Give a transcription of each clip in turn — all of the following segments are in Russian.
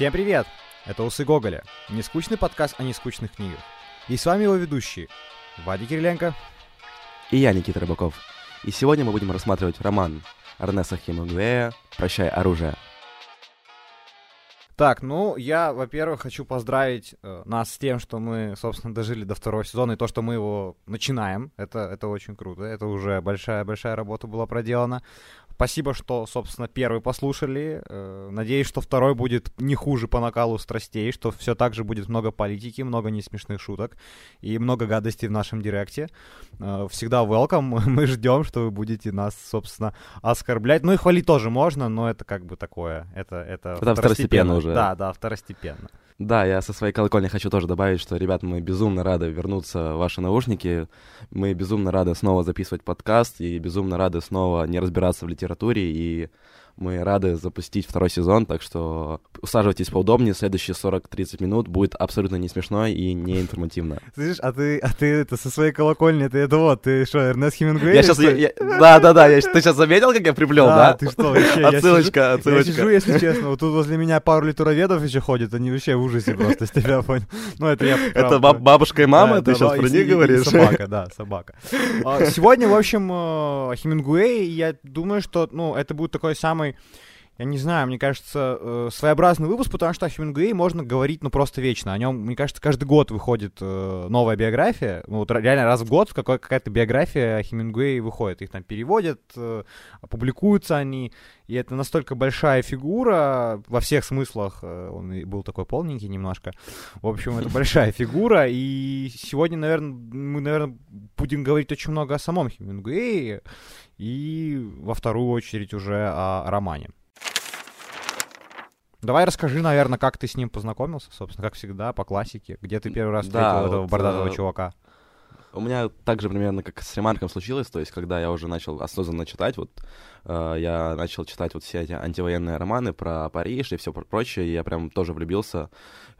Всем привет! Это Усы Гоголя, нескучный подкаст о нескучных книгах. И с вами его ведущие Вадик Кириленко и я, Никита Рыбаков. И сегодня мы будем рассматривать роман Эрнеста Хемингуэя «Прощай, оружие». Так, ну, я, во-первых, хочу поздравить э, нас с тем, что мы, собственно, дожили до второго сезона, и то, что мы его начинаем, это, это очень круто, это уже большая-большая работа была проделана. Спасибо, что, собственно, первый послушали. Э, надеюсь, что второй будет не хуже по накалу страстей, что все так же будет много политики, много несмешных шуток и много гадостей в нашем директе. Э, всегда welcome. Мы ждем, что вы будете нас, собственно, оскорблять. Ну и хвалить тоже можно, но это как бы такое. Это, это, это второстепенно уже. Да, да, второстепенно. Да, я со своей колокольни хочу тоже добавить, что, ребят, мы безумно рады вернуться в ваши наушники. Мы безумно рады снова записывать подкаст и безумно рады снова не разбираться в литературе и мы рады запустить второй сезон, так что усаживайтесь поудобнее, следующие 40-30 минут будет абсолютно не смешно и не информативно. Слышишь, а ты, а ты это со своей колокольни, ты это вот, ты что, Эрнест Хемингуэй? Я сейчас, я, я, да, да, да, я, ты сейчас заметил, как я приплел, да? Да, ты что, вообще, отсылочка, я отсылочка. Я сижу, если честно, вот тут возле меня пару литуроведов еще ходят, они вообще в ужасе просто с тебя понял. Ну, это я... Это бабушка и мама, ты сейчас про них говоришь? Собака, да, собака. А, сегодня, в общем, э, Хемингуэй, я думаю, что, ну, это будет такой самый я не знаю, мне кажется, э, своеобразный выпуск, потому что о Хемингуэй можно говорить, ну, просто вечно. О нем, мне кажется, каждый год выходит э, новая биография. Ну, вот реально раз в год какая-то биография о Хемингуэе выходит. Их там переводят, э, публикуются они. И это настолько большая фигура во всех смыслах. Э, он был такой полненький немножко. В общем, это большая фигура. И сегодня, наверное, мы, наверное, будем говорить очень много о самом Хемингуэе. И во вторую очередь уже о романе. Давай расскажи, наверное, как ты с ним познакомился, собственно, как всегда, по классике. Где ты первый раз встретил да, этого вот, бородатого э, чувака? У меня так же примерно, как с Ремарком случилось, то есть, когда я уже начал осознанно читать, вот, э, я начал читать вот все эти антивоенные романы про Париж и все прочее, и я прям тоже влюбился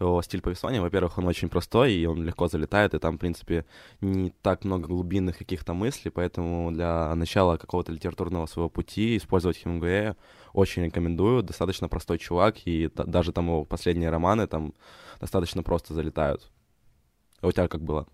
в его стиль повествования. Во-первых, он очень простой, и он легко залетает, и там, в принципе, не так много глубинных каких-то мыслей, поэтому для начала какого-то литературного своего пути использовать Хемингуэя очень рекомендую. Достаточно простой чувак, и даже там его последние романы там достаточно просто залетают. А у тебя как было?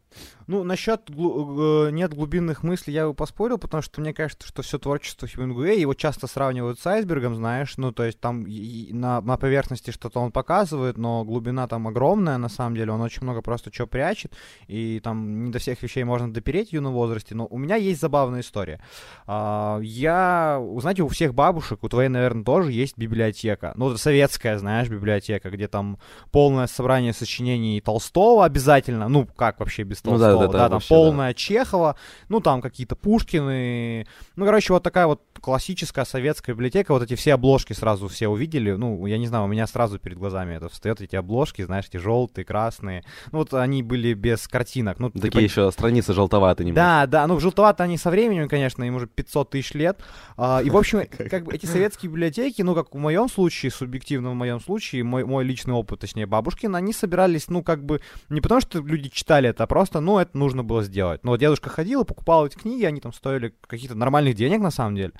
Ну, насчет глу- э, нет глубинных мыслей я бы поспорил, потому что мне кажется, что все творчество Хемингуэя, его часто сравнивают с айсбергом, знаешь, ну, то есть там на, на поверхности что-то он показывает, но глубина там огромная, на самом деле, он очень много просто что прячет, и там не до всех вещей можно допереть в юном возрасте, но у меня есть забавная история. А, я, знаете, у всех бабушек, у твоей, наверное, тоже есть библиотека, ну, советская, знаешь, библиотека, где там полное собрание сочинений Толстого обязательно, ну, как вообще без Толстого? Ну, да, да, да, да, там вообще, полная да. Чехова, ну, там какие-то Пушкины, ну, короче, вот такая вот классическая советская библиотека, вот эти все обложки сразу все увидели, ну, я не знаю, у меня сразу перед глазами это встает, эти обложки, знаешь, эти желтые, красные, ну, вот они были без картинок. Ну, Такие типа... еще страницы желтоватые немного. Да, да, ну, желтоватые они со временем, конечно, им уже 500 тысяч лет, а, и, в общем, как бы эти советские библиотеки, ну, как в моем случае, субъективно в моем случае, мой, мой личный опыт, точнее, бабушкин, они собирались, ну, как бы, не потому что люди читали это, а просто, ну, это нужно было сделать. Но дедушка ходил и покупал эти книги, они там стоили каких-то нормальных денег, на самом деле.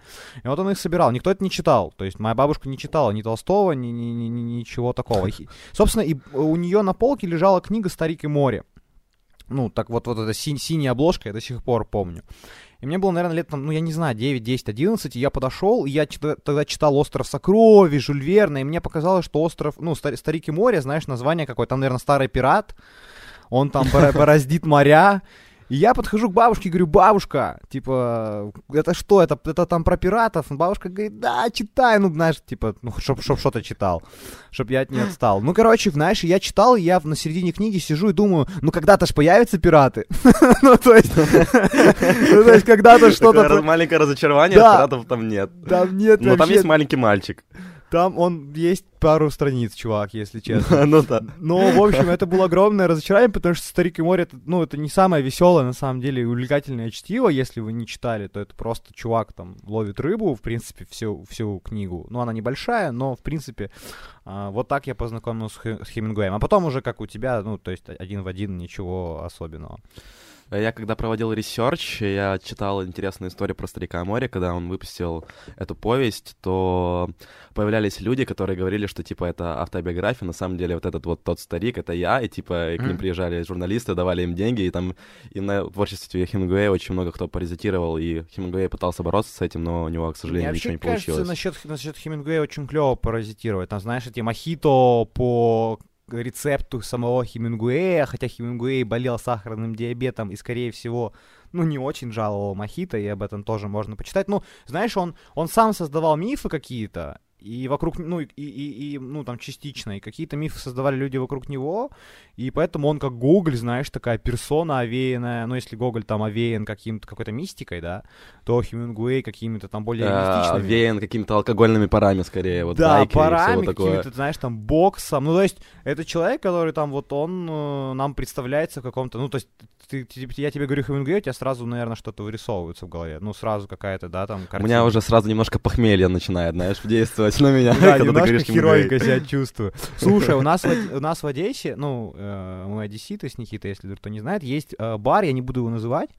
И вот он их собирал. Никто это не читал. То есть моя бабушка не читала ни Толстого, ни, ни, ни, ни ничего такого. И, собственно, и у нее на полке лежала книга «Старик и море». Ну, так вот, вот эта синь, синяя обложка, я до сих пор помню. И мне было, наверное, лет, ну, я не знаю, 9, 10, 11, и я подошел, и я тогда читал «Остров сокровищ», Жюль Верна, и мне показалось, что остров, ну, «Старик и море», знаешь, название какое-то, там, наверное, «Старый пират», он там бороздит моря, и я подхожу к бабушке и говорю, бабушка, типа, это что, это, это там про пиратов? Бабушка говорит, да, читай, ну, знаешь, типа, ну, чтоб, чтоб что-то читал, чтоб я от не отстал. Ну, короче, знаешь, я читал, и я на середине книги сижу и думаю, ну, когда-то ж появятся пираты. Ну, то есть, ну, то есть, когда-то что-то... Маленькое разочарование, пиратов там нет. Там нет Но там есть маленький мальчик. Там он есть пару страниц, чувак, если честно. ну да. Но, в общем, это было огромное разочарование, потому что «Старик и море» это, ну, это не самое веселое, на самом деле, увлекательное чтиво, если вы не читали, то это просто чувак там ловит рыбу, в принципе, всю, всю книгу. Ну, она небольшая, но, в принципе, а, вот так я познакомился с Хемингуэем. А потом уже, как у тебя, ну, то есть один в один, ничего особенного. Я когда проводил research, я читал интересную историю про Старика и море, когда он выпустил эту повесть, то появлялись люди, которые говорили, что, типа, это автобиография, на самом деле вот этот вот тот старик, это я, и, типа, и к ним приезжали журналисты, давали им деньги, и там и на творчестве Хемингуэя очень много кто паразитировал, и Хемингуэй пытался бороться с этим, но у него, к сожалению, Мне ничего не кажется, получилось. насчет, насчет Хемингуэя очень клево паразитировать. Там, знаешь, эти мохито по рецепту самого Хемингуэя, хотя Хемингуэй болел сахарным диабетом и, скорее всего, ну, не очень жаловал мохито, и об этом тоже можно почитать. Ну, знаешь, он, он сам создавал мифы какие-то, и вокруг, ну, и, и, и, ну, там, частично, и какие-то мифы создавали люди вокруг него, и поэтому он как Гоголь, знаешь, такая персона овеянная, ну, если Гоголь там овеян каким-то, какой-то мистикой, да, то Хемингуэй какими-то там более А, реалистичными. Веян какими-то алкогольными парами, скорее, вот да, парами какими-то, знаешь, там, боксом. Ну, то есть, это человек, который там, вот он э, нам представляется в каком-то, ну, то есть, ты, ты- я тебе говорю Хемингуэй, у тебя сразу, наверное, что-то вырисовывается в голове. Ну, сразу какая-то, да, там, У картина. меня уже сразу немножко похмелье начинает, знаешь, действовать на меня, Да, немножко херовенько себя чувствую. Слушай, у нас, у нас в Одессе, ну, э, мы одесситы с Никитой, если кто не знает, есть э, бар, я не буду его называть,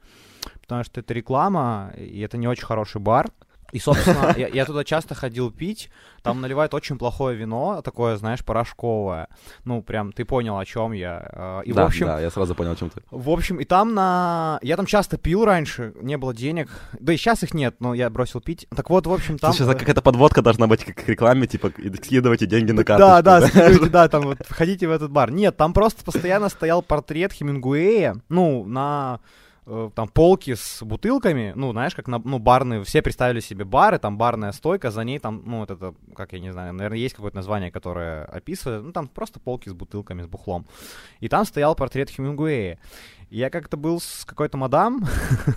потому что это реклама, и это не очень хороший бар. И, собственно, я, я туда часто ходил пить, там наливают очень плохое вино, такое, знаешь, порошковое. Ну, прям, ты понял, о чем я. Э, И, да, в общем, да, я сразу понял, о чем ты. в общем, и там на... Я там часто пил раньше, не было денег. Да и сейчас их нет, но я бросил пить. Так вот, в общем, там... Слушай, э, какая-то подводка должна быть как к рекламе, типа, скидывайте деньги на Да, карточку. да, скидывайте, да, там вот входите в этот бар. Нет, там просто постоянно стоял портрет Хемингуэя, ну, на там полки с бутылками, ну, знаешь, как на, ну, барные, все представили себе бары, там барная стойка, за ней там, ну, вот это, как я не знаю, наверное, есть какое-то название, которое описывает, ну, там просто полки с бутылками, с бухлом. И там стоял портрет Хемингуэя. Я как-то был с какой-то мадам,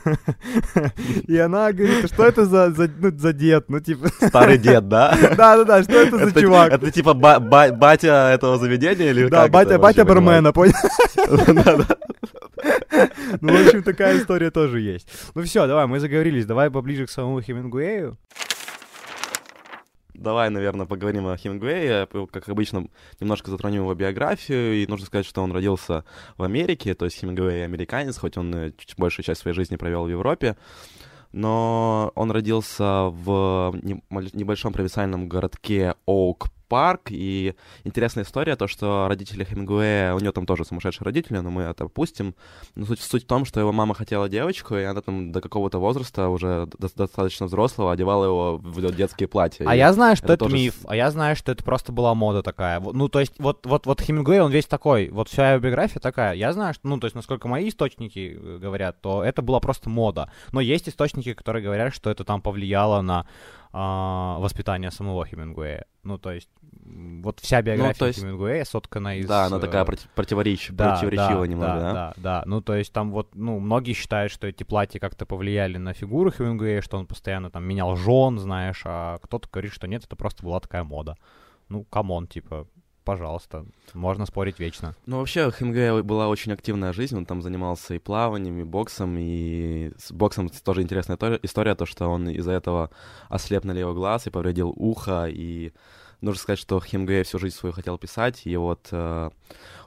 и она говорит, «А что это за, за, ну, за дед, ну, типа... Старый дед, да? Да-да-да, что это за чувак? Это типа ба- ба- батя этого заведения или Да, батя, батя бармена, понял? Ну, в общем, такая история тоже есть. Ну все, давай, мы заговорились, давай поближе к самому Хемингуэю. Давай, наверное, поговорим о Хемингуэе. Как обычно, немножко затронем его биографию. И нужно сказать, что он родился в Америке, то есть Хемингуэй американец, хоть он э, чуть большую часть своей жизни провел в Европе. Но он родился в маль- небольшом провинциальном городке Оук Парк, и интересная история, то, что родители Хемингуэя, у него там тоже сумасшедшие родители, но мы это опустим. Но суть, суть в том, что его мама хотела девочку, и она там до какого-то возраста, уже до- достаточно взрослого, одевала его в детские платья. А я знаю, что это это, тоже миф, а я знаю, что это просто была мода такая. Ну, то есть, вот, вот, вот Хемингуэй, он весь такой, вот вся его биография такая. Я знаю, что, ну, то есть, насколько мои источники э, говорят, то это была просто мода. Но есть источники, которые говорят, что это там повлияло на а, воспитание самого Хемингуэя. Ну, то есть, вот вся биография то есть- Хемингуэя соткана из... Да, она такая э, против- противоречи- Да, противоречивая да, немного, да, да? да, да. Ну, то есть там вот, ну, многие считают, что эти платья как-то повлияли на фигуру Хемингуэя, что он постоянно там менял жен, знаешь, а кто-то говорит, что нет, это просто была такая мода. Ну, come on, типа, пожалуйста, можно спорить вечно. Ну, вообще, у Хемингуэя была очень активная жизнь, он там занимался и плаванием, и боксом, и с боксом тоже интересная тори- история, то, что он из-за этого ослеп на левый глаз и повредил ухо, и нужно сказать, что Хемингуэй всю жизнь свою хотел писать, и вот э,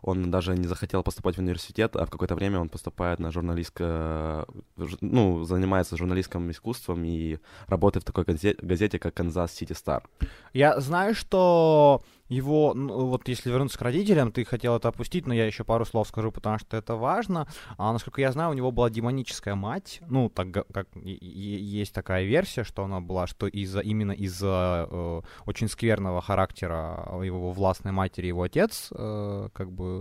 он даже не захотел поступать в университет, а в какое-то время он поступает на журналистское, ж- ну, занимается журналистским искусством и работает в такой газе- газете, как Канзас Сити Стар. Я знаю, что его, ну, вот если вернуться к родителям, ты хотел это опустить, но я еще пару слов скажу, потому что это важно. А, насколько я знаю, у него была демоническая мать, ну, так как есть такая версия, что она была, что из-за именно из-за э, очень скверного характера его властной матери его отец э, как бы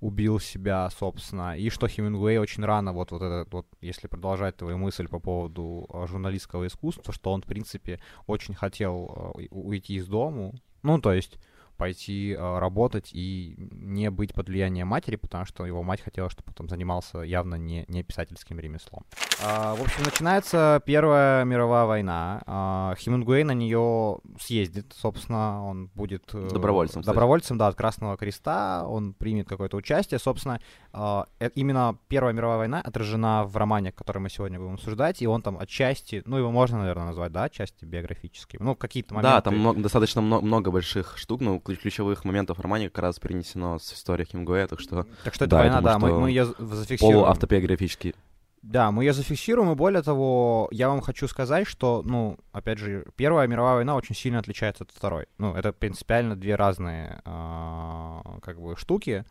убил себя, собственно, и что Хемингуэй очень рано, вот, вот этот вот, если продолжать твою мысль по поводу э, журналистского искусства, что он, в принципе, очень хотел э, уйти из дому, ну, то есть пойти э, работать и не быть под влиянием матери, потому что его мать хотела, чтобы он занимался явно не, не писательским ремеслом. А, в общем, начинается Первая мировая война. А, Хемингуэй на нее съездит, собственно, он будет... э, Добровольцем, кстати. Добровольцем, да, от Красного Креста, он примет какое-то участие. Собственно, а, э- именно Первая мировая война отражена в романе, который мы сегодня будем обсуждать, и он там отчасти, ну, его можно, наверное, назвать, да, отчасти биографическим. Ну, какие-то моменты. Да, там много- достаточно мно- много больших штук. Ну, ключевых моментов в романе как раз перенесено с истории Хемингуэя, так что... Так что это Да, война, да, думаю, мы, что мы ее зафиксируем. Полуавтобиографический. Да, мы ее зафиксируем, и более того, я вам хочу сказать, что, ну, опять же, Первая мировая война очень сильно отличается от Второй. Ну, это принципиально две разные, а, как бы, штуки,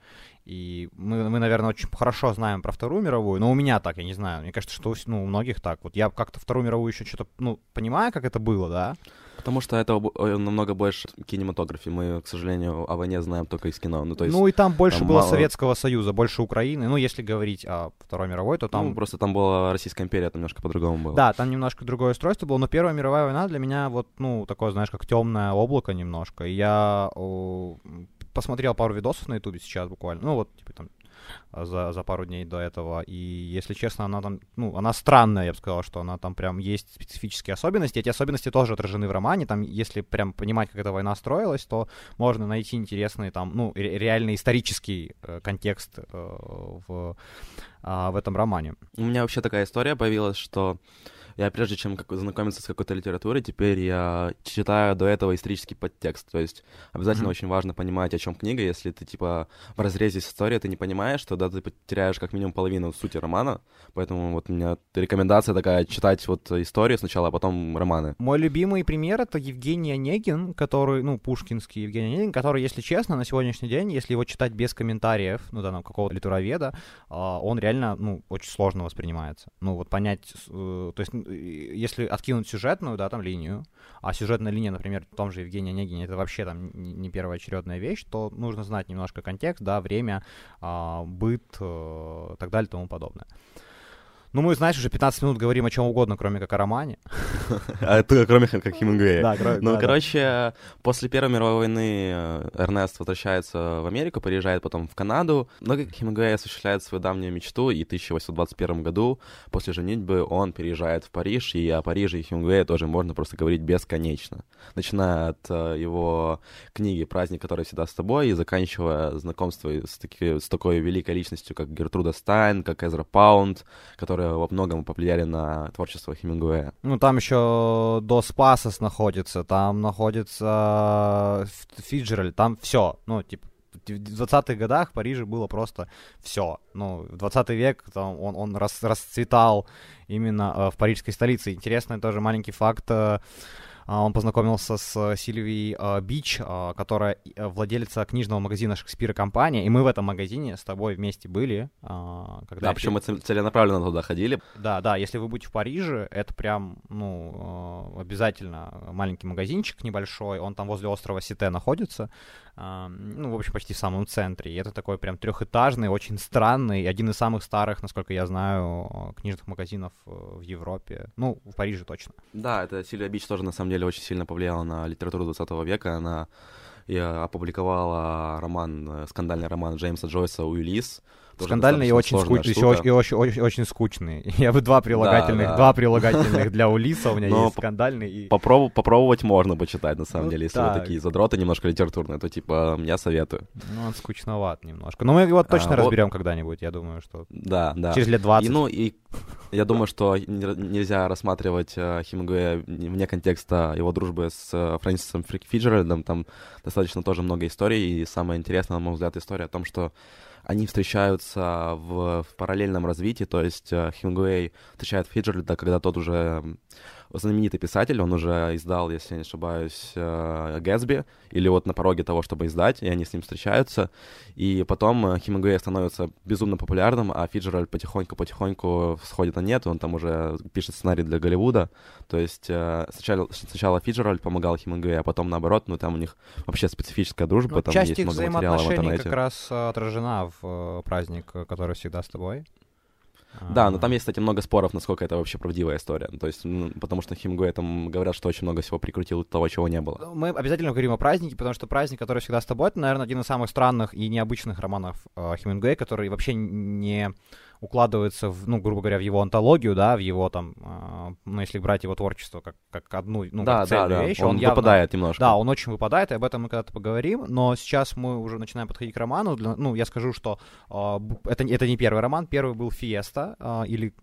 и мы, мы, наверное, очень хорошо знаем про Вторую мировую, но у меня так, я не знаю, мне кажется, что ну, у многих так. Вот я как-то Вторую мировую еще что-то, ну, понимаю, как это было, да, Потому что это э, намного больше кинематографии. Мы, к сожалению, о войне знаем только из кино. Ну, то есть, ну и там больше там было мало- Советского Союза, больше Украины. Ну, если говорить о Второй мировой, то там... ну, просто там была Российская империя, там немножко по-другому было. Да, там немножко другое устройство было, но Первая мировая война для меня вот, ну, такое, знаешь, как темное облако немножко. И я посмотрел пару видосов на Ютубе сейчас буквально, ну, вот, типа, там, за, за пару дней до этого. И, если честно, она там, ну, она странная, я бы сказал, что она там прям есть специфические особенности. Эти особенности тоже отражены в романе. Там, если прям понимать, как эта война строилась, то можно найти интересный там, ну, ре- реально исторический э, контекст э, в, а, в этом романе. У меня вообще такая история появилась, что я прежде чем как, знакомиться с какой-то литературой, теперь я читаю до этого исторический подтекст. То есть обязательно Мгм. очень важно понимать, о чем книга. Если ты типа в разрезе с историей ты не понимаешь, тогда ты потеряешь как минимум половину сути романа. Поэтому вот у меня рекомендация такая читать вот историю сначала, а потом романы. Мой любимый пример это Евгений Онегин, который, ну, пушкинский Евгений Онегин, который, если честно, на сегодняшний день, если его читать без комментариев, ну, да, там, какого-то литуроведа, а, он реально, ну, очень сложно воспринимается. Ну, вот понять, э, то есть, если откинуть сюжетную, да, там, линию, а сюжетная линия, например, в том же Евгении Онегине, это вообще там не первоочередная вещь, то нужно знать немножко контекст, да, время, а, быт, э, так далее тому подобное. Ну, мы, знаешь, уже 15 минут говорим о чем угодно, кроме как о романе. А это кроме как Хемингуэя. Ну, короче, после Первой мировой войны э, Эрнест возвращается в Америку, переезжает потом в Канаду. Но как Хемингуэй осуществляет свою давнюю мечту, и в 1821 году, после женитьбы, он переезжает в Париж, и о Париже и Хемингуэе тоже можно просто говорить бесконечно. Начиная от э, его книги «Праздник, который всегда с тобой», и заканчивая знакомство с, таки- с такой великой личностью, как Гертруда Стайн, как Эзра Паунд, которые во многом повлияли на творчество Хемингуэя. Ну, там еще до Спасос находится, там находится Ф- Фиджераль, там все. Ну, типа, в 20-х годах в Париже было просто все. Ну, в 20 век там, он, он рас- расцветал именно э, в парижской столице. Интересный тоже маленький факт. э, он познакомился с э, Сильвией э, Бич, э, которая э, владелица книжного магазина Шекспира компания, и мы в этом магазине с тобой вместе были. а, когда Да, причем мы цел- целенаправленно туда ходили. да, да, если вы будете в Париже, это прям, ну, обязательно маленький магазинчик небольшой, он там возле острова Сите находится, а, ну, в общем, почти в самом центре, и это такой прям трехэтажный, очень странный, один из самых старых, насколько я знаю, э, книжных магазинов э, в Европе, ну, в Париже точно. Да, это Сильвия Бич тоже на самом деле очень сильно повлияла на литературу 20 века. Она и опубликовала роман, э, скандальный роман Джеймса Джойса «Уиллис». Скандальный и очень, сложная скуч- еще и очень, очень, очень скучный. Я бы два прилагательных, да. два прилагательных для Улиса у меня есть, скандальный и... Попробу- попробовать можно почитать, на самом Ну деле. Если да. вы такие задроты немножко литературные, то, типа, я советую. Ну, он скучноват немножко. Но мы его точно А, вот- разберем когда-нибудь, я думаю, что Да, да. через лет 20. И, ну, и я думаю, что не- нельзя рассматривать э, Хемингуэя вне контекста его дружбы с э, Фрэнсисом Фиджеральдом. Там достаточно тоже много историй, и самая интересная, на мой взгляд, история о том, что они встречаются в, в параллельном развитии, то есть э, Хемингуэй встречает Фиджеральда, когда тот уже знаменитый писатель, он уже издал, если я не ошибаюсь, э, Гэтсби, или вот на пороге того, чтобы издать, и они с ним встречаются, и потом э, Хемингуэй становится безумно популярным, а Фиджеральд потихоньку-потихоньку сходит на нет, он там уже пишет сценарий для Голливуда, то есть э, сначала, сначала Фиджеральд помогал Хемингуэю, а потом наоборот, ну там у них вообще специфическая дружба, Ну, там часть есть их много материала в интернете. как раз отражена в праздник, который всегда с тобой. Да, А, но там есть, кстати, много споров, насколько это вообще правдивая история. То есть, ну, потому что Хемингуэй там говорят, что очень много всего прикрутил того, чего не было. Мы обязательно говорим о празднике, потому что праздник, который всегда с тобой, это, наверное, один из самых странных и необычных романов э, Хемингуэя, который вообще не укладывается, в, ну, грубо говоря, в его антологию, да, в его там, э, ну, если брать его творчество как, как одну, ну, да, как да, цельную да. вещь, он, он, явно... выпадает немножко. Да, он очень выпадает, и об этом мы когда-то поговорим, но сейчас мы уже начинаем подходить к роману. Для, ну, я скажу, что э, это, это не первый роман, первый был «Фиеста» э, или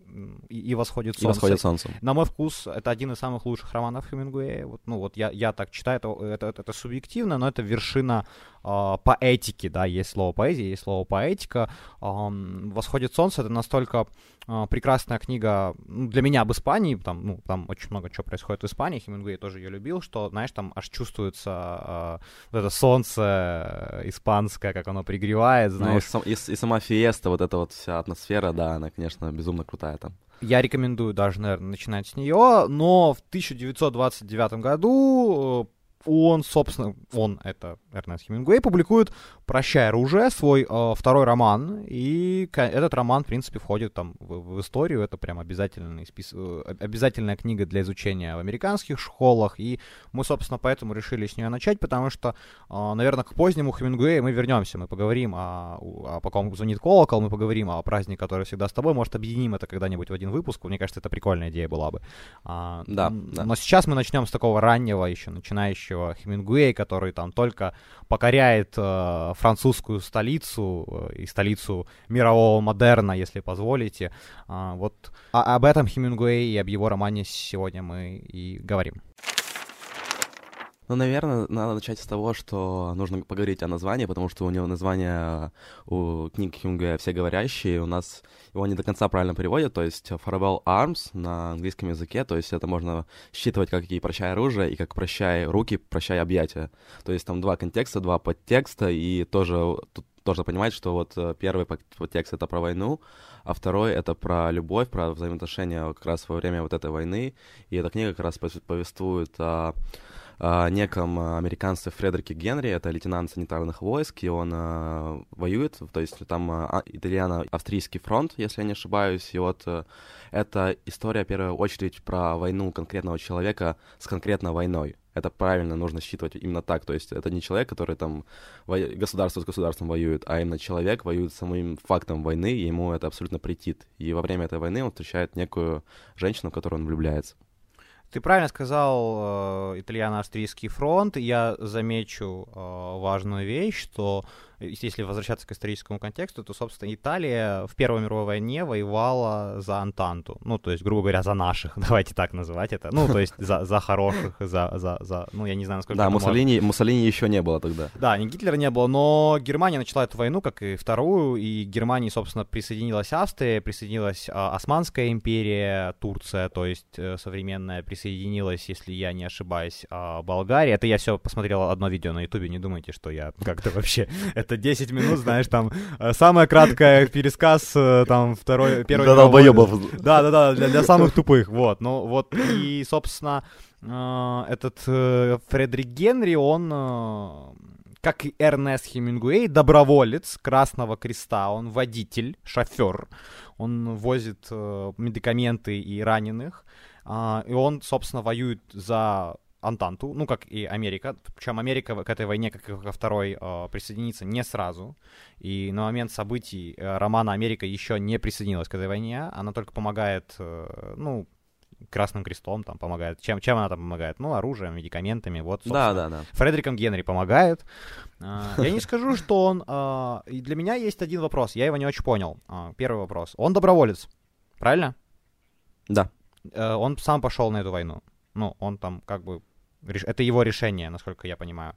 и, «И восходит солнце». И восходит солнце. На мой вкус, это один из самых лучших романов Хемингуэя. Вот, ну, вот я, я так читаю, это, это, это, это субъективно, но это вершина э, поэтики, да, есть слово поэзия, есть слово поэтика. Э, «Восходит солнце» — это настолько э, прекрасная книга ну, для меня об Испании, там, ну, там очень много чего происходит в Испании, Хемингуэй тоже ее любил, что, знаешь, там аж чувствуется э, вот это солнце испанское, как оно пригревает, знаешь. Ну, и, и, и сама фиеста, вот эта вот вся атмосфера, да, она, конечно, безумно крутая там. Я рекомендую даже, наверное, начинать с нее, но в 1929 году он, собственно, он, это Эрнест Хемингуэй, публикует «Прощай, оружие», свой э, второй роман, и этот роман, в принципе, входит там в, в историю, это прям обязательный спис... Э, обязательная книга для изучения в американских школах, и мы, собственно, поэтому решили с нее начать, потому что, э, наверное, к позднему Хемингуэю мы вернемся, мы поговорим о, о «По ком звонит колокол», мы поговорим о празднике, который всегда с тобой, может, объединим это когда-нибудь в один выпуск, мне кажется, это прикольная идея была бы. А, да, да. Но сейчас мы начнем с такого раннего, еще начинающего Хемингуэй, который там только покоряет э, французскую столицу э, и столицу мирового модерна, если позволите. Э, вот а, об этом Хемингуэй и об его романе сегодня мы и говорим. Ну, наверное, надо начать с того, что нужно поговорить о названии, потому что у него название у книги Хемингуэя «Все говорящие», у нас его не до конца правильно переводят, то есть «Farewell Arms» на английском языке, то есть это можно считывать как и «Прощай оружие» и как «Прощай руки», «Прощай объятия». То есть там два контекста, два подтекста, и тоже тут должно понимать, что вот э, первый подтекст — это про войну, а второй — это про любовь, про взаимоотношения как раз во время вот этой войны, и эта книга как раз повествует о э, неком американце Фредерике Генри, это лейтенант санитарных войск, и он э, воюет, то есть там э, итальяно-австрийский фронт, если я не ошибаюсь, и вот э, это история, в первую очередь, про войну конкретного человека с конкретной войной. Это правильно нужно считывать именно так. То есть это не человек, который там во... государство с государством воюет, а именно человек воюет с самым фактом войны, и ему это абсолютно претит. И во время этой войны он встречает некую женщину, в которую он влюбляется. Ты правильно сказал, э, итальяно-австрийский фронт. Я замечу э, важную вещь, что если возвращаться к историческому контексту, то, собственно, Италия в Первой мировой войне воевала за Антанту. Ну, то есть, грубо говоря, за наших, давайте так называть это. Ну, то есть, за, за хороших, за, за, за, ну, я не знаю, насколько... Да, Муссолини, может... Муссолини еще не было тогда. Да, ни Гитлера не было, но Германия начала эту войну, как и вторую, и Германии, собственно, присоединилась Австрия, присоединилась а, Османская империя, Турция, то есть э, современная, присоединилась, если я не ошибаюсь, а, Болгария. Это я все посмотрел одно видео на Ютубе, не думайте, что я как-то вообще это 10 минут, знаешь, там, э, самая краткая пересказ, э, там, второй, первый... Да, долбоебов. Да-да-да, для, для самых тупых, вот, ну, вот, и, собственно, э, этот Фредерик Генри, он как и Эрнест Хемингуэй, доброволец Красного Креста, он водитель, шофер, он возит э, медикаменты и раненых, э, и он, собственно, воюет за Антанту, ну, как и Америка. Причем Америка к этой войне, как и ко второй, э, присоединится не сразу. И на момент событий э, романа Америка еще не присоединилась к этой войне. Она только помогает, э, ну, Красным Крестом там помогает. Чем, чем она там помогает? Ну, оружием, медикаментами. Вот, да, да, да. Фредериком Генри помогает. Я не скажу, что он... Для меня есть один вопрос. Я его не очень понял. Первый вопрос. Он доброволец, правильно? Да. Он сам пошел на эту войну. Ну, он там как бы это его решение, насколько я понимаю.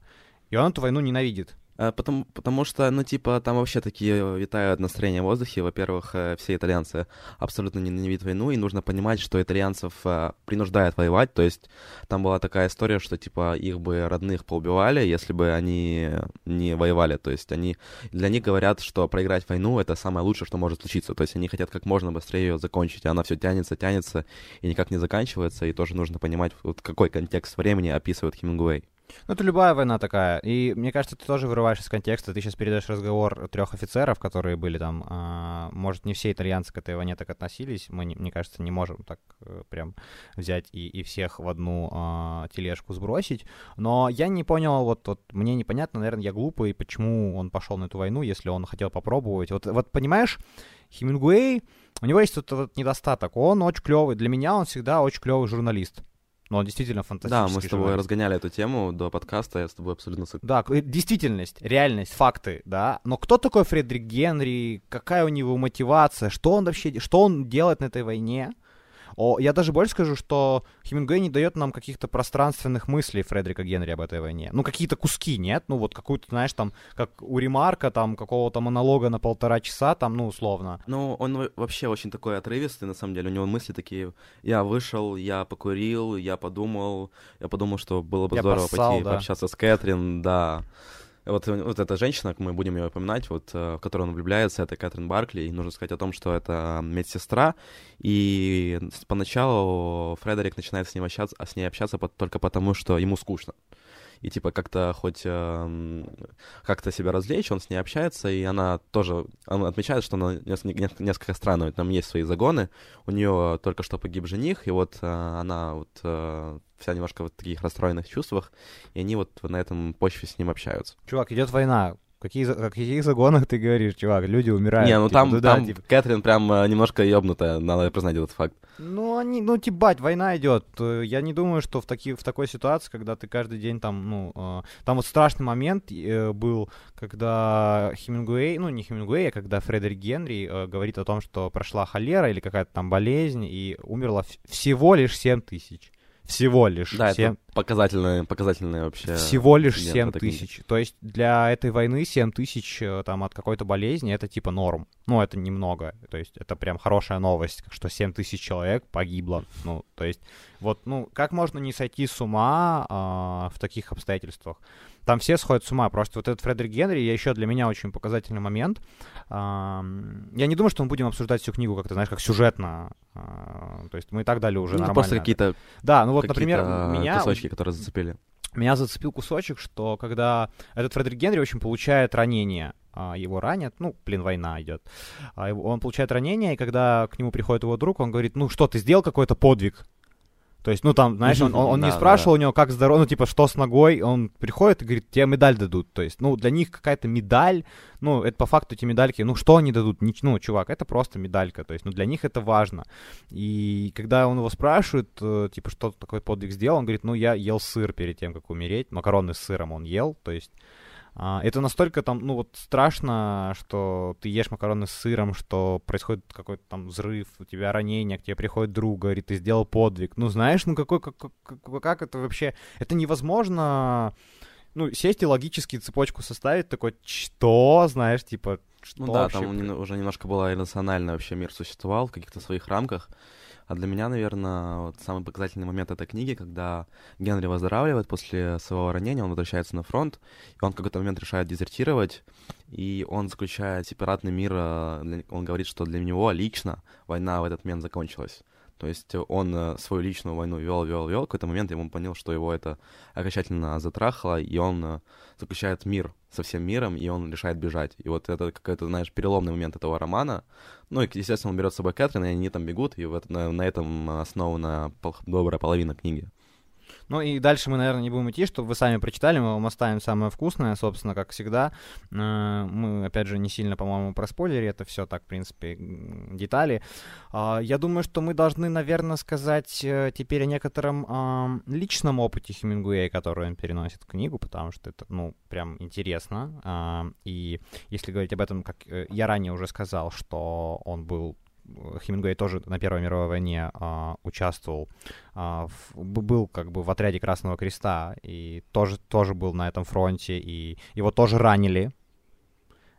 И он эту войну ненавидит. А, потому, потому что, ну, типа, там вообще такие витают настроения в воздухе. Во-первых, э, все итальянцы абсолютно ненавидят войну, и нужно понимать, что итальянцев э, принуждают воевать. То есть там была такая история, что, типа, их бы родных поубивали, если бы они не воевали. То есть они для них говорят, что проиграть войну — это самое лучшее, что может случиться. То есть они хотят как можно быстрее ее закончить, и она все тянется, тянется, и никак не заканчивается. И тоже нужно понимать, вот какой контекст времени описывает Хемингуэй. Ну, это любая война такая. И мне кажется, ты тоже вырываешь из контекста. Ты сейчас передаешь разговор трех офицеров, которые были там. А, может, не все итальянцы к этой войне так относились. Мы, не, мне кажется, не можем так э, прям взять и, и всех в одну а, тележку сбросить. Но я не понял, вот, вот мне непонятно, наверное, я глупый, почему он пошел на эту войну, если он хотел попробовать. Вот, вот понимаешь, Хемингуэй, у него есть вот этот недостаток. Он очень клевый. Для меня он всегда очень клевый журналист. Но он действительно фантастический. Да, мы с тобой журналист. разгоняли эту тему до подкаста, я с тобой абсолютно согласен. Да, действительность, реальность, факты, да. Но кто такой Фредерик Генри? Какая у него мотивация? Что он вообще, что он делает на этой войне? О, я даже больше скажу, что Хемингуэй не дает нам каких-то пространственных мыслей Фредерика Генри об этой войне. Ну, какие-то куски, нет? Ну, вот какую-то, знаешь, там, как у Ремарка, там, какого-то монолога на полтора часа, там, ну, условно. Ну, он во- вообще очень такой отрывистый, на самом деле. У него мысли такие, я вышел, я покурил, я подумал, я подумал, что было бы Я здорово поссал, пойти да. пообщаться с Кэтрин, да. Вот, э, вот эта женщина, мы будем ее упоминать, вот, э, в которую он влюбляется, это Кэтрин Баркли, и нужно сказать о том, что это медсестра, и поначалу Фредерик начинает с, ним общаться, с ней общаться только потому, что ему скучно. И типа как-то хоть эм, как-то себя развлечь, он с ней общается, и она тоже, он отмечает, что она нес- не- несколько странно, ведь там есть свои загоны, у нее только что погиб жених, и вот э, она вот э, вся немножко в таких расстроенных чувствах, и они вот на этом почве с ним общаются. Чувак, идет война. Какие, за- о каких загонах ты говоришь, чувак? Люди умирают. не, ну типа, там, да, там типа. Кэтрин прям э, немножко ёбнутая, надо признать этот факт. Ну, они, ну, типа, бать, война идет. Э, Я не думаю, что в, таки, в такой ситуации, когда ты каждый день там, ну, э, там вот страшный момент э, был, когда Хемингуэй, ну, не Хемингуэй, а когда Фредерик Генри э, говорит о том, что прошла холера или какая-то там болезнь, и умерло всего лишь 7 тысяч. Всего лишь. Да, семь- это показательное, показательное вообще. всего лишь инцидент 7 в этой книге. тысяч. То есть для этой войны 7 тысяч э, там от какой-то болезни это типа норм. Ну, это немного. То есть это прям хорошая новость, что 7 тысяч человек погибло. Ну, то есть вот, ну, как можно не сойти с ума а, в таких обстоятельствах? Там все сходят с ума. Просто вот этот Фредерик Генри, я еще для меня очень показательный момент. Я не думаю, что мы будем обсуждать всю книгу как-то, знаешь, как сюжетно. А, то есть мы и так дали уже Ну, нормально. просто какие-то Да, ну вот, например, меня кусочки, которые зацепили. меня зацепил кусочек, что когда этот Фредерик Генри очень получает ранение, а, его ранят, ну, блин, война идет, А он получает ранение, и когда к нему приходит его друг, он говорит, ну что, ты сделал какой-то подвиг? То есть, ну там, знаешь, он, он- он Да, не да, спрашивал у него, как здорово, ну типа, что с ногой, он приходит и говорит, тебе медаль дадут. То есть, ну, для них какая-то медаль, ну, это по факту эти медальки, ну, что они дадут? Ну, чувак, это просто медалька, то есть, ну, для них это важно. И когда он его спрашивает, э, типа, что такой подвиг сделал, он говорит, ну, я ел сыр перед тем, как умереть, макароны с сыром он ел, то есть, а, это настолько там, ну, вот страшно, что ты ешь макароны с сыром, что происходит какой-то там взрыв, у тебя ранение, к тебе приходит друг, говорит, ты сделал подвиг. Ну, знаешь, ну, какой, как, как, как- это вообще... Это невозможно, ну, сесть и логически цепочку составить, такой, что, знаешь, типа, что Ну да, вообще там уже немножко было иррационально вообще мир существовал в каких-то своих рамках. А для меня, наверное, вот самый показательный момент этой книги, когда Генри выздоравливает после своего ранения, он возвращается на фронт, и он в какой-то момент решает дезертировать, и он заключает сепаратный мир, э, он говорит, что для него лично война в этот момент закончилась. То есть он э, свою личную войну вел, вел, вел. В какой-то момент ему понял, что его это окончательно затрахало, и он э, заключает мир со всем миром, и он решает бежать. И вот это какой-то, знаешь, переломный момент этого романа. Ну и, естественно, он берет с собой Кэтрин, и они там бегут, и вот на, на этом основана добрая половина книги. Ну и дальше мы, наверное, не будем идти, чтобы вы сами прочитали, мы вам оставим самое вкусное, собственно, как всегда. Э, Мы, опять же, не сильно, по-моему, проспойлери, это все так, в принципе, детали. А, Я думаю, что мы должны, наверное, сказать э, теперь о некотором личном опыте Хемингуэя, который он переносит в книгу, потому что это, ну, прям интересно. А, И если говорить об этом, как э, я ранее уже сказал, что он был Хемингуэй тоже на Первой мировой войне а, участвовал а, в- был как бы в отряде Красного Креста и тоже, тоже был на этом фронте, и его тоже ранили.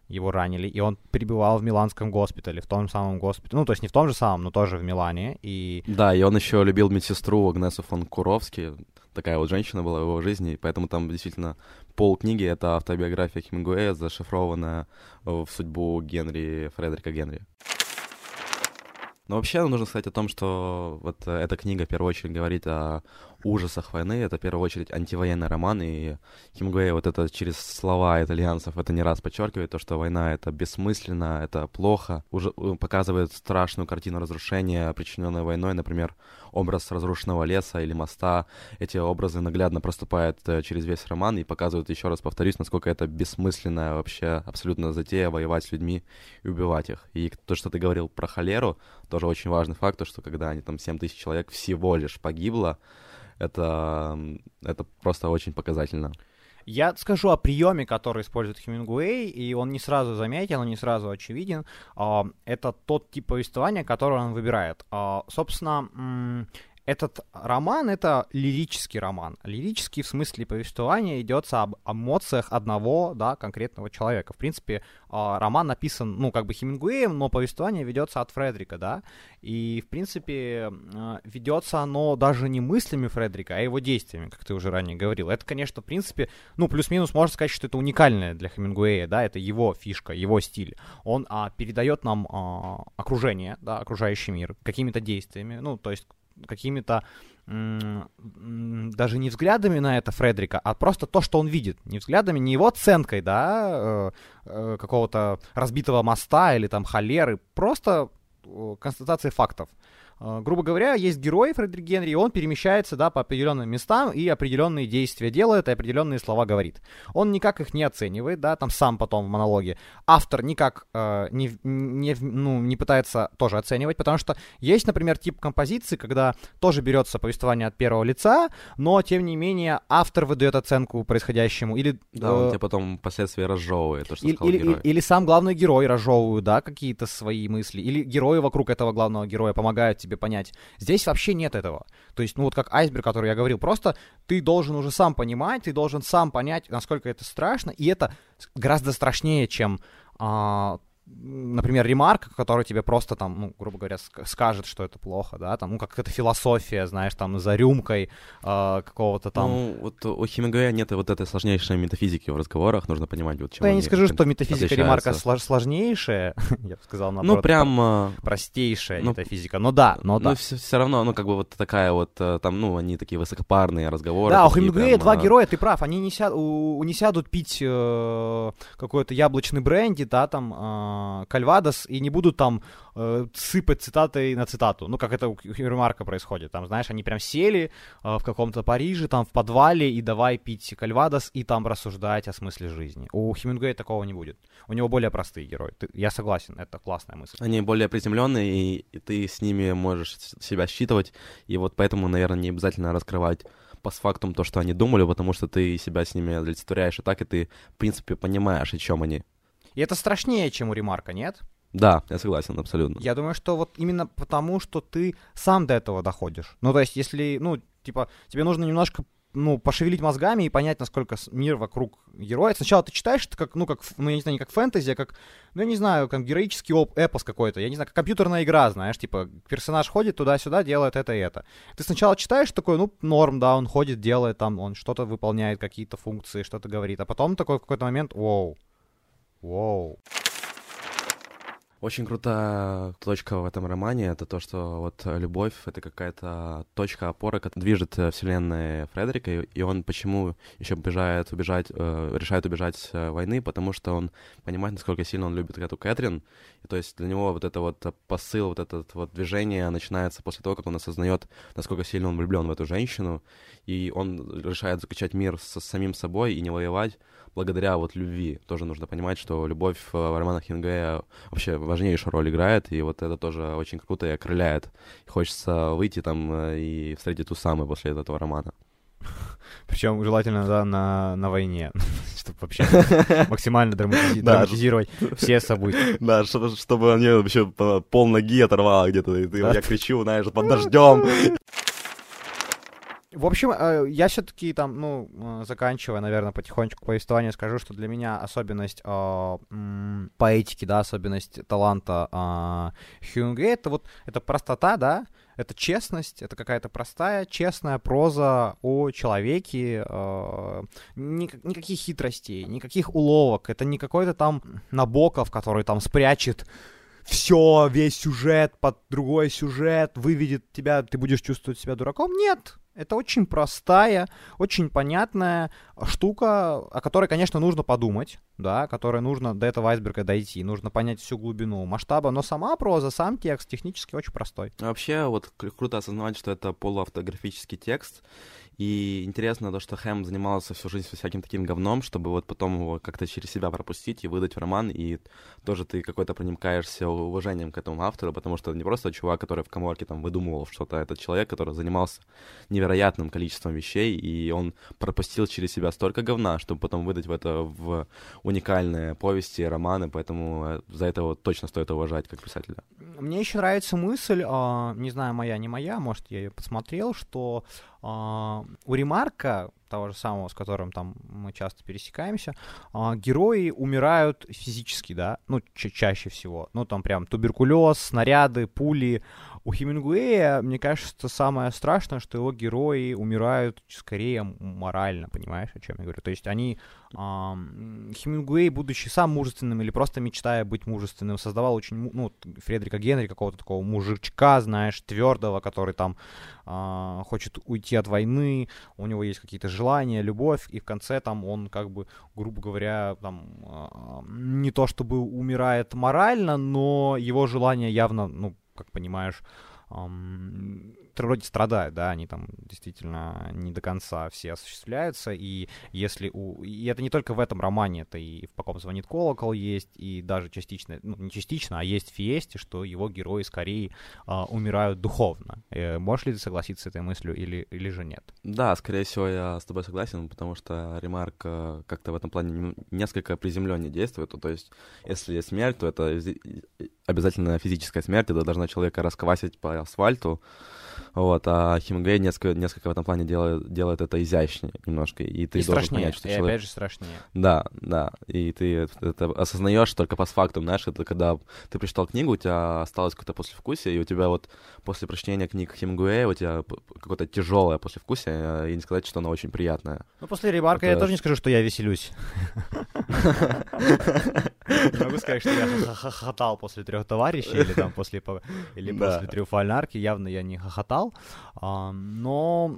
Его ранили, и он пребывал в Миланском госпитале, в том самом госпитале, ну, то есть не в том же самом, но тоже в Милане, и Да, и он еще любил медсестру Агнесу фон Куровски. Такая вот женщина была в его жизни, поэтому там действительно пол книги — это автобиография Хемингуэя, зашифрованная в судьбу Генри, Фредерика Генри. Но вообще нужно сказать о том, что вот эта книга в первую очередь говорит о ужасах войны. Это в первую очередь антивоенный роман, и Хемингуэй вот это через слова итальянцев это не раз подчеркивает, то, что война — это бессмысленно, это плохо. Уже э, показывает страшную картину разрушения, причиненной войной, например, образ разрушенного леса или моста. Эти образы наглядно проступают э, через весь роман и показывают, еще раз повторюсь, насколько это бессмысленная вообще абсолютно затея воевать с людьми и убивать их. И то, что ты говорил про холеру, тоже очень важный факт, то, что когда они там 7 тысяч человек всего лишь погибло, это, это просто очень показательно. Я скажу о приеме, который использует Хемингуэй, и он не сразу заметен, он не сразу очевиден. А, это тот тип повествования, который он выбирает. А, собственно, этот роман — это лирический роман. Лирический в смысле повествования идется об эмоциях одного, да, конкретного человека. В принципе, а, роман написан, ну, как бы Хемингуэем, но повествование ведется от Фредрика, да, и, в принципе, а, ведется оно даже не мыслями Фредрика, а его действиями, как ты уже ранее говорил. Это, конечно, в принципе, ну, плюс-минус можно сказать, что это уникальное для Хемингуэя, да, это его фишка, его стиль. Он а, передает нам а, окружение, да, окружающий мир какими-то действиями, ну, то есть какими-то даже не взглядами на это Фредрика, а просто то, что он видит. Не взглядами, не его оценкой, да, э, э, какого-то разбитого моста или там холеры, просто э, констатацией фактов. А, грубо говоря, есть герой Фредерик Генри, и он перемещается, да, по определенным местам и определенные действия делает, и определенные слова говорит. Он никак их не оценивает, да, там сам потом в монологе. Автор никак э, не, не, ну, не пытается тоже оценивать, потому что есть, например, тип композиции, когда тоже берется повествование от первого лица, но, тем не менее, автор выдает оценку происходящему, или... Да, э, он тебе потом впоследствии разжевывает то, что или, сказал или, герой. Или, или сам главный герой разжевывает, да, какие-то свои мысли, или герои вокруг этого главного героя помогают тебе тебе понять. Здесь вообще нет этого. То есть, ну вот как айсберг, который я говорил, просто ты должен уже сам понимать, ты должен сам понять, насколько это страшно, и это гораздо страшнее, чем а, например, ремарка, которая тебе просто там, ну, грубо говоря, скажет, что это плохо, да, там, ну, как это философия, знаешь, там, за рюмкой э, какого-то там... Ну, вот у Хемингуэя нет вот этой сложнейшей метафизики в разговорах, нужно понимать, вот чем ну, Я не скажу, что метафизика ремарка слож сложнейшая, я бы сказал, наоборот, ну, прям... А, простейшая ну, метафизика, но да, но да. Ну, все, все равно, ну, как бы вот такая вот, э, там, ну, они такие высокопарные разговоры. Да, у Хемингуэя два героя, ты прав, они не, сяд, у, не сядут пить э, какой-то яблочный бренди, да, там, э, кальвадос, и не будут там э, сыпать цитатой на цитату. Ну, как это у Ремарка происходит. Там, знаешь, они прям сели э, в каком-то Париже, там в подвале, и давай пить кальвадос, и там рассуждать о смысле жизни. У Хемингуэя такого не будет. У него более простые герои. Ты, я согласен, это классная мысль. Они более приземленные, и, и ты с ними можешь себя считывать, и вот поэтому, наверное, не обязательно раскрывать постфактум то, что они думали, потому что ты себя с ними олицетворяешь, и так и ты, в принципе, понимаешь, о чем они. И это страшнее, чем у Ремарка, нет? Да, я согласен, абсолютно. Я думаю, что вот именно потому, что ты сам до этого доходишь. Ну, то есть, если, ну, типа, тебе нужно немножко ну, пошевелить мозгами и понять, насколько мир вокруг героя. Сначала ты читаешь это как, ну, как, ну, я не знаю, не как фэнтези, а как, ну, я не знаю, как героический оп эпос какой-то, я не знаю, как компьютерная игра, знаешь, типа, персонаж ходит туда-сюда, делает это и это. Ты сначала читаешь такой, ну, норм, да, он ходит, делает там, он что-то выполняет, какие-то функции, что-то говорит, а потом такой в какой-то момент, воу, воу. Очень крутая точка в этом романе — это то, что вот любовь — это какая-то точка опоры, которая движет э, вселенной Фредерика, и он почему еще убежает, убежать, э, решает убежать с э, войны, потому что он понимает, насколько сильно он любит эту Кэтрин, и то есть для него вот это вот посыл, вот это вот движение начинается после того, как он осознает, насколько сильно он влюблен в эту женщину, и он решает заключать мир со самим собой и не воевать, благодаря вот любви. Тоже нужно понимать, что любовь в романах Хингея вообще важнейшую роль играет, и вот это тоже очень круто и окрыляет. И хочется выйти там э, и встретить ту самую после этого романа. Причем желательно, да, на, на войне, чтобы вообще максимально драматизировать все события. Да, чтобы, чтобы мне вообще пол ноги оторвало где-то, и я кричу, знаешь, под дождем. В общем, э, я все-таки там, ну, э, заканчивая, наверное, потихонечку повествование, скажу, что для меня особенность э, поэтики, да, особенность таланта э, Хьюнге, это вот, это простота, да, это честность, это какая-то простая, честная проза о человеке, э, ни, никаких хитростей, никаких уловок, это не какой-то там Набоков, который там спрячет все, весь сюжет под другой сюжет выведет тебя, ты будешь чувствовать себя дураком. Нет, это очень простая, очень понятная штука, о которой, конечно, нужно подумать, да, которой нужно до этого айсберга дойти, нужно понять всю глубину масштаба, но сама проза, сам текст технически очень простой. Вообще, вот круто осознавать, что это полуавтографический текст, и интересно то, что Хэм занимался всю жизнь всяким таким говном, чтобы вот потом его как-то через себя пропустить и выдать в роман, и тоже ты какой-то проникаешься уважением к этому автору, потому что не просто чувак, который в коморке там выдумывал что-то, а это человек, который занимался невероятным количеством вещей, и он пропустил через себя столько говна, чтобы потом выдать в это в уникальные повести, романы, поэтому э, за это вот точно стоит уважать как писателя. Мне еще нравится мысль, э, не знаю, моя, не моя, может, я ее посмотрел, что а, у Ремарка, того же самого, с которым там мы часто пересекаемся, а, герои умирают физически, да, ну, ча- чаще всего. Ну, там прям туберкулез, снаряды, пули. У Хемингуэя, мне кажется, самое страшное, что его герои умирают скорее морально, понимаешь, о чем я говорю? То есть они... А, Хемингуэй, будучи сам мужественным или просто мечтая быть мужественным, создавал очень, ну, Фредерика Генри, какого-то такого мужичка, знаешь, твердого, который там а, хочет уйти от войны, у него есть какие-то желания, любовь, и в конце там он как бы, грубо говоря, там а, не то чтобы умирает морально, но его желания явно, ну, как понимаешь, вроде страдают, да, они там действительно не до конца все осуществляются, и если у... И это не только в этом романе, это и в «По ком звонит колокол» есть, и даже частично, ну, не частично, а есть в «Фиесте», что его герои скорее а, умирают духовно. Э, можешь ли ты согласиться с этой мыслью или, или же нет? Да, скорее всего, я с тобой согласен, потому что Ремарк э, как-то в этом плане несколько приземленнее действует, то есть если смерть, то это обязательно физическая смерть, это должна человека расквасить по асфальту, вот, а Хемингуэй несколько, несколько в этом плане делает, делает это изящнее немножко, и ты и должен страшнее, понять, что и человек... опять же страшнее. Да, да, и ты это осознаешь только по факту, знаешь, это когда ты прочитал книгу, у тебя осталось какое-то послевкусие, и у тебя вот после прочтения книг Хемингуэя у тебя какое-то тяжелое послевкусие, а, и не сказать, что оно очень приятное. Ну, после Ребарка это... я тоже не скажу, что я веселюсь. Не могу сказать, что я хохотал после трех товарищей или там после или после триумфальной арки. Явно я не хохотал. Но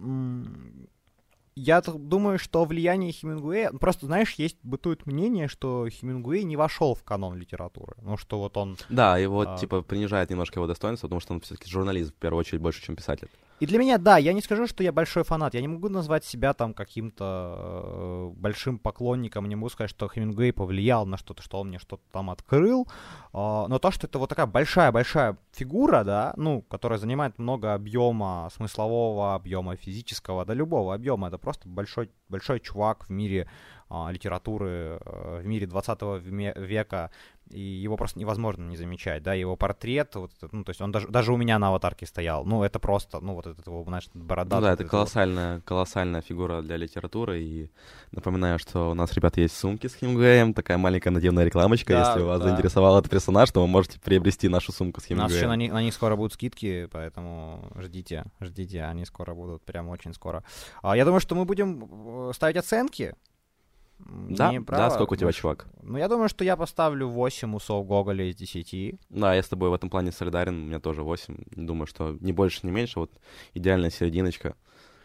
я думаю, что влияние Хемингуэя... Просто, знаешь, есть бытует мнение, что Хемингуэй не вошел в канон литературы. Ну, что вот он... Да, его, а... типа, принижает немножко его достоинство, потому что он все-таки журналист, в первую очередь, больше, чем писатель. И для меня, да, я не скажу, что я большой фанат. Я не могу назвать себя там каким-то э, большим поклонником. Не могу сказать, что Хемингуэй повлиял на что-то, что он мне что-то там открыл. Э, но то, что это вот такая большая-большая фигура, да, ну, которая занимает много объема смыслового, объема физического, да любого объема. Это просто большой, большой чувак в мире литературы, э, в мире 20 века и его просто невозможно не замечать, да, его портрет, вот, ну, то есть он даже, даже у меня на аватарке стоял, ну, это просто, ну, вот этот его, знаешь, борода. Ну, да, это колоссальная, вот. колоссальная фигура для литературы, и напоминаю, что у нас, ребята, есть сумки с Хемингуэем, такая маленькая надевная рекламочка, да, если вас да. заинтересовал этот персонаж, то вы можете приобрести нашу сумку с Хемингуэем. У нас еще на них, на них скоро будут скидки, поэтому ждите, ждите, они скоро будут, прям очень скоро. А, я думаю, что мы будем э, ставить оценки, да, да, сколько у тебя, чувак? Ну, я думаю, что я поставлю 8 усов Гоголя из 10. Да, я с тобой в этом плане солидарен, у меня тоже 8. Думаю, что не больше, не меньше, вот идеальная серединочка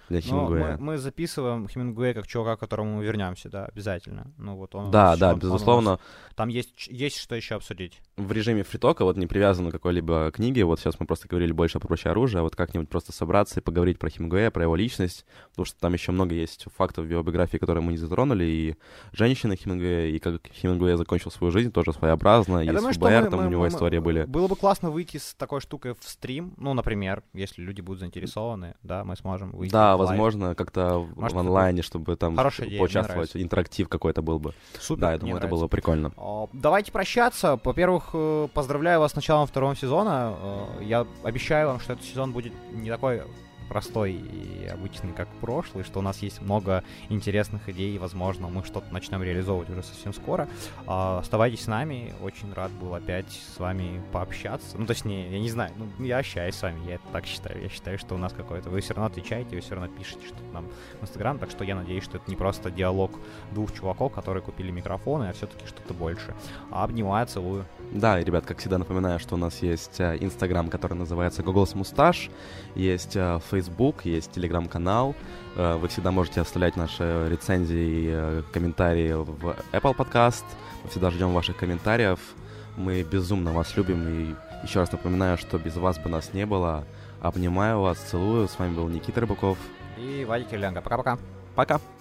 для Хемингуэя. Мы, мы записываем Хемингуэя как чувака, к которому мы вернемся, да, обязательно. Ну вот он. Да, да, он, безусловно. Он, там есть есть что еще обсудить. В режиме фритока, вот не привязано к какой-либо книге, вот сейчас мы просто говорили больше про прочее оружие, а вот как-нибудь просто собраться и поговорить про Хемингуэя, про его личность, потому что там еще много есть фактов в биографии, которые мы не затронули, и женщины Хемингуэя, и как Хемингуэй закончил свою жизнь, тоже своеобразно, Я и думаю, с ФБР, мы, там мы, у него мы, истории были. Было бы классно выйти с такой штукой в стрим, ну, например, если люди будут заинтересованы, да, мы сможем выйти. Да, возможно, как-то как-то в онлайне, чтобы там Хорошая поучаствовать, интерактив какой-то был бы. Супер, да, я думаю, это было бы прикольно. Давайте прощаться. Во-первых, э, поздравляю вас с началом второго сезона. Э, я обещаю вам, что этот сезон будет не такой простой и обычный, как прошлый, что у нас есть много интересных идей, и, возможно, мы что-то начнем реализовывать уже совсем скоро. А, оставайтесь с нами, очень рад был опять с вами пообщаться. Ну, точнее, я не знаю, ну, я общаюсь с вами, я это так считаю. Я считаю, что у нас какое-то... Вы все равно отвечаете, вы все равно пишете что-то нам в Инстаграм, так что я надеюсь, что это не просто диалог двух чуваков, которые купили микрофоны, а все-таки что-то больше. А обнимаю, целую. Да, и, ребят, как всегда напоминаю, что у нас есть э, Инстаграм, который называется Google's Mustache, есть э, Facebook, есть Телеграм-канал. Э, вы всегда можете оставлять наши рецензии и комментарии в Apple Podcast. Мы всегда ждем ваших комментариев. Мы безумно вас любим и еще раз напоминаю, что без вас бы нас не было. Обнимаю вас, целую. С вами был Никита Рыбаков. И Вадик Кириленко. Пока-пока. Пока. -пока. Пока.